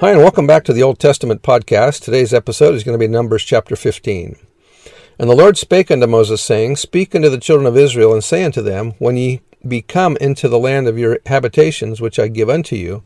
Hi, and welcome back to the Old Testament podcast. Today's episode is going to be Numbers chapter 15. And the Lord spake unto Moses, saying, Speak unto the children of Israel, and say unto them, When ye be come into the land of your habitations, which I give unto you,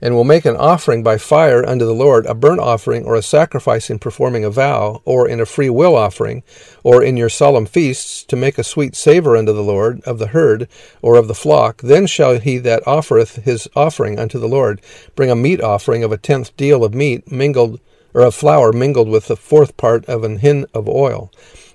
and will make an offering by fire unto the Lord, a burnt offering, or a sacrifice in performing a vow, or in a free will offering, or in your solemn feasts, to make a sweet savour unto the Lord of the herd, or of the flock, then shall he that offereth his offering unto the Lord bring a meat offering of a tenth deal of meat mingled or of flour mingled with the fourth part of an hin of oil.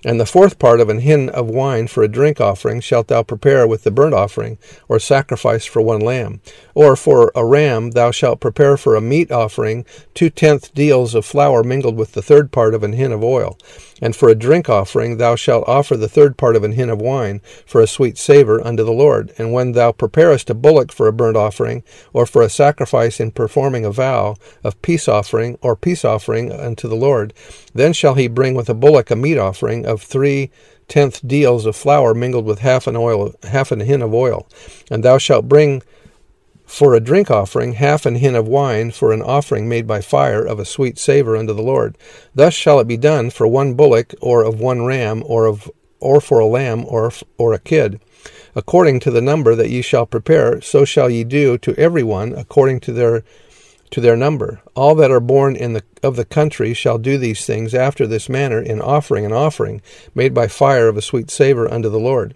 And the fourth part of an hin of wine for a drink offering shalt thou prepare with the burnt offering, or sacrifice for one lamb. Or for a ram thou shalt prepare for a meat offering two tenth deals of flour mingled with the third part of an hin of oil. And for a drink offering thou shalt offer the third part of an hin of wine for a sweet savour unto the Lord. And when thou preparest a bullock for a burnt offering, or for a sacrifice in performing a vow of peace offering or peace offering unto the Lord, then shall he bring with a bullock a meat offering of three tenth deals of flour mingled with half an oil, half an hin of oil, and thou shalt bring for a drink offering half an hin of wine for an offering made by fire of a sweet savour unto the Lord. Thus shall it be done for one bullock, or of one ram, or of or for a lamb, or or a kid. According to the number that ye shall prepare, so shall ye do to every one according to their to their number. All that are born in the of the country shall do these things after this manner in offering an offering made by fire of a sweet savour unto the Lord.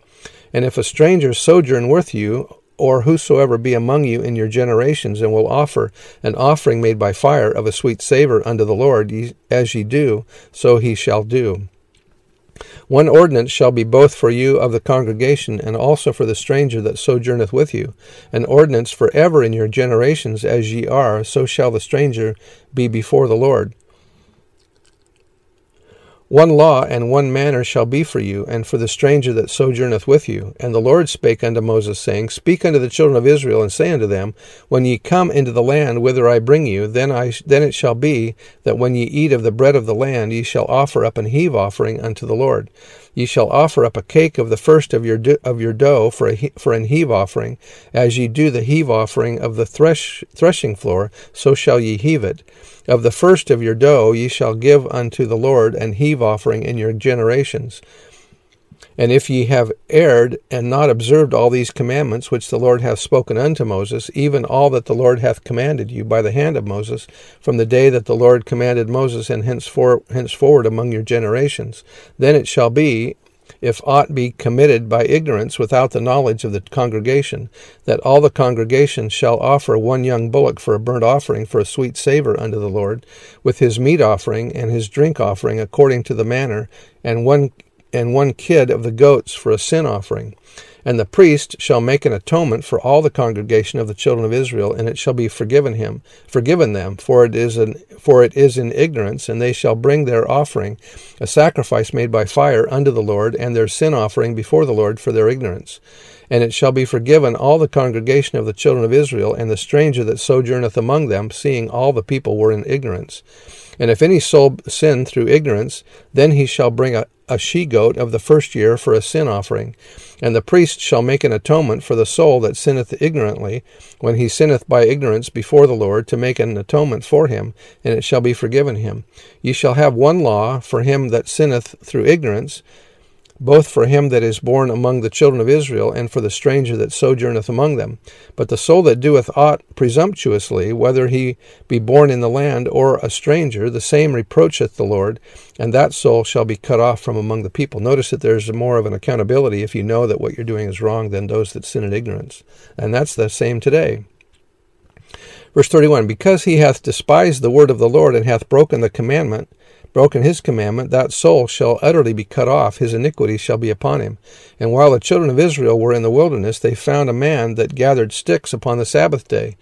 And if a stranger sojourn with you, or whosoever be among you in your generations, and will offer an offering made by fire of a sweet savour unto the Lord, as ye do, so he shall do. One ordinance shall be both for you of the congregation, and also for the stranger that sojourneth with you. An ordinance for ever in your generations as ye are, so shall the stranger be before the Lord. One law and one manner shall be for you, and for the stranger that sojourneth with you. And the Lord spake unto Moses, saying, Speak unto the children of Israel, and say unto them, When ye come into the land whither I bring you, then I then it shall be that when ye eat of the bread of the land, ye shall offer up an heave offering unto the Lord. Ye shall offer up a cake of the first of your do, of your dough for a for an heave offering, as ye do the heave offering of the thresh, threshing floor, so shall ye heave it. Of the first of your dough ye shall give unto the Lord an heave offering in your generations. And if ye have erred and not observed all these commandments which the Lord hath spoken unto Moses, even all that the Lord hath commanded you by the hand of Moses, from the day that the Lord commanded Moses, and henceforward among your generations, then it shall be, if aught be committed by ignorance without the knowledge of the congregation, that all the congregation shall offer one young bullock for a burnt offering for a sweet savour unto the Lord, with his meat offering and his drink offering according to the manner, and one and one kid of the goats for a sin offering. And the priest shall make an atonement for all the congregation of the children of Israel, and it shall be forgiven him, forgiven them, for it is an, for it is in ignorance, and they shall bring their offering, a sacrifice made by fire unto the Lord, and their sin offering before the Lord for their ignorance. And it shall be forgiven all the congregation of the children of Israel, and the stranger that sojourneth among them, seeing all the people were in ignorance. And if any soul sin through ignorance, then he shall bring a, a she goat of the first year for a sin offering. And the priest shall make an atonement for the soul that sinneth ignorantly, when he sinneth by ignorance before the Lord, to make an atonement for him, and it shall be forgiven him. Ye shall have one law for him that sinneth through ignorance, both for him that is born among the children of Israel, and for the stranger that sojourneth among them. But the soul that doeth aught presumptuously, whether he be born in the land or a stranger, the same reproacheth the Lord, and that soul shall be cut off from among the people. Notice that there's more of an accountability if you know that what you're doing is wrong than those that sin in ignorance. And that's the same today. Verse 31 Because he hath despised the word of the Lord, and hath broken the commandment, broken his commandment, that soul shall utterly be cut off, his iniquity shall be upon him. And while the children of Israel were in the wilderness, they found a man that gathered sticks upon the Sabbath day.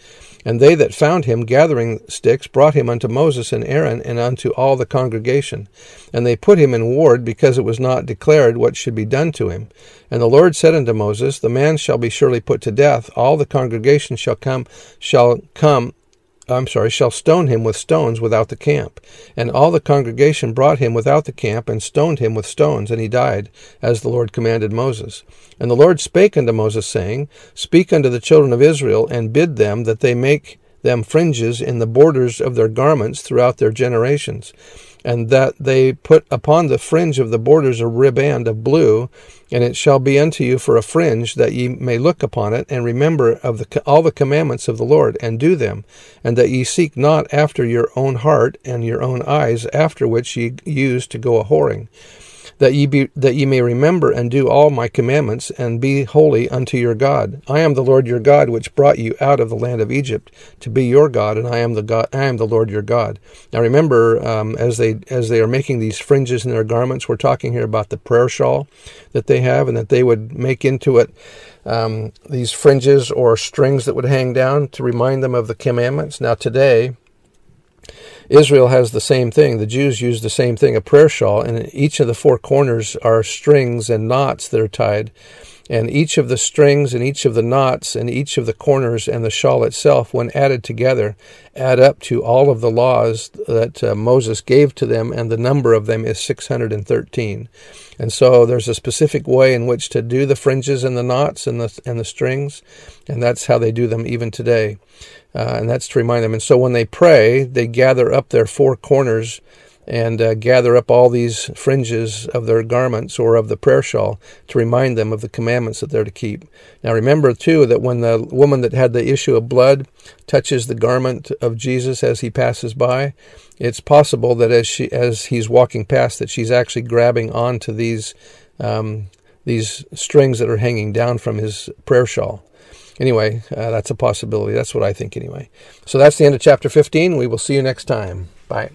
And they that found him gathering sticks brought him unto Moses and Aaron and unto all the congregation. And they put him in ward because it was not declared what should be done to him. And the Lord said unto Moses, The man shall be surely put to death. All the congregation shall come shall come I'm sorry, shall stone him with stones without the camp. And all the congregation brought him without the camp, and stoned him with stones, and he died, as the Lord commanded Moses. And the Lord spake unto Moses, saying, Speak unto the children of Israel, and bid them that they make them fringes in the borders of their garments throughout their generations and that they put upon the fringe of the borders a riband of blue, and it shall be unto you for a fringe, that ye may look upon it, and remember of the, all the commandments of the Lord, and do them, and that ye seek not after your own heart and your own eyes, after which ye use to go a whoring that ye be that ye may remember and do all my commandments and be holy unto your God. I am the Lord your God which brought you out of the land of Egypt to be your God, and I am the God I am the Lord your God. Now remember, um, as they as they are making these fringes in their garments, we're talking here about the prayer shawl that they have, and that they would make into it um, these fringes or strings that would hang down to remind them of the commandments. Now today Israel has the same thing. The Jews use the same thing, a prayer shawl, and each of the four corners are strings and knots that are tied. And each of the strings and each of the knots and each of the corners and the shawl itself, when added together, add up to all of the laws that uh, Moses gave to them, and the number of them is 613. And so there's a specific way in which to do the fringes and the knots and the, and the strings, and that's how they do them even today. Uh, and that's to remind them. And so when they pray, they gather up their four corners and uh, gather up all these fringes of their garments or of the prayer shawl to remind them of the commandments that they're to keep. Now remember too that when the woman that had the issue of blood touches the garment of Jesus as he passes by, it's possible that as she as he's walking past that she's actually grabbing onto these um, these strings that are hanging down from his prayer shawl anyway, uh, that's a possibility. That's what I think anyway. So that's the end of chapter 15. We will see you next time. Bye.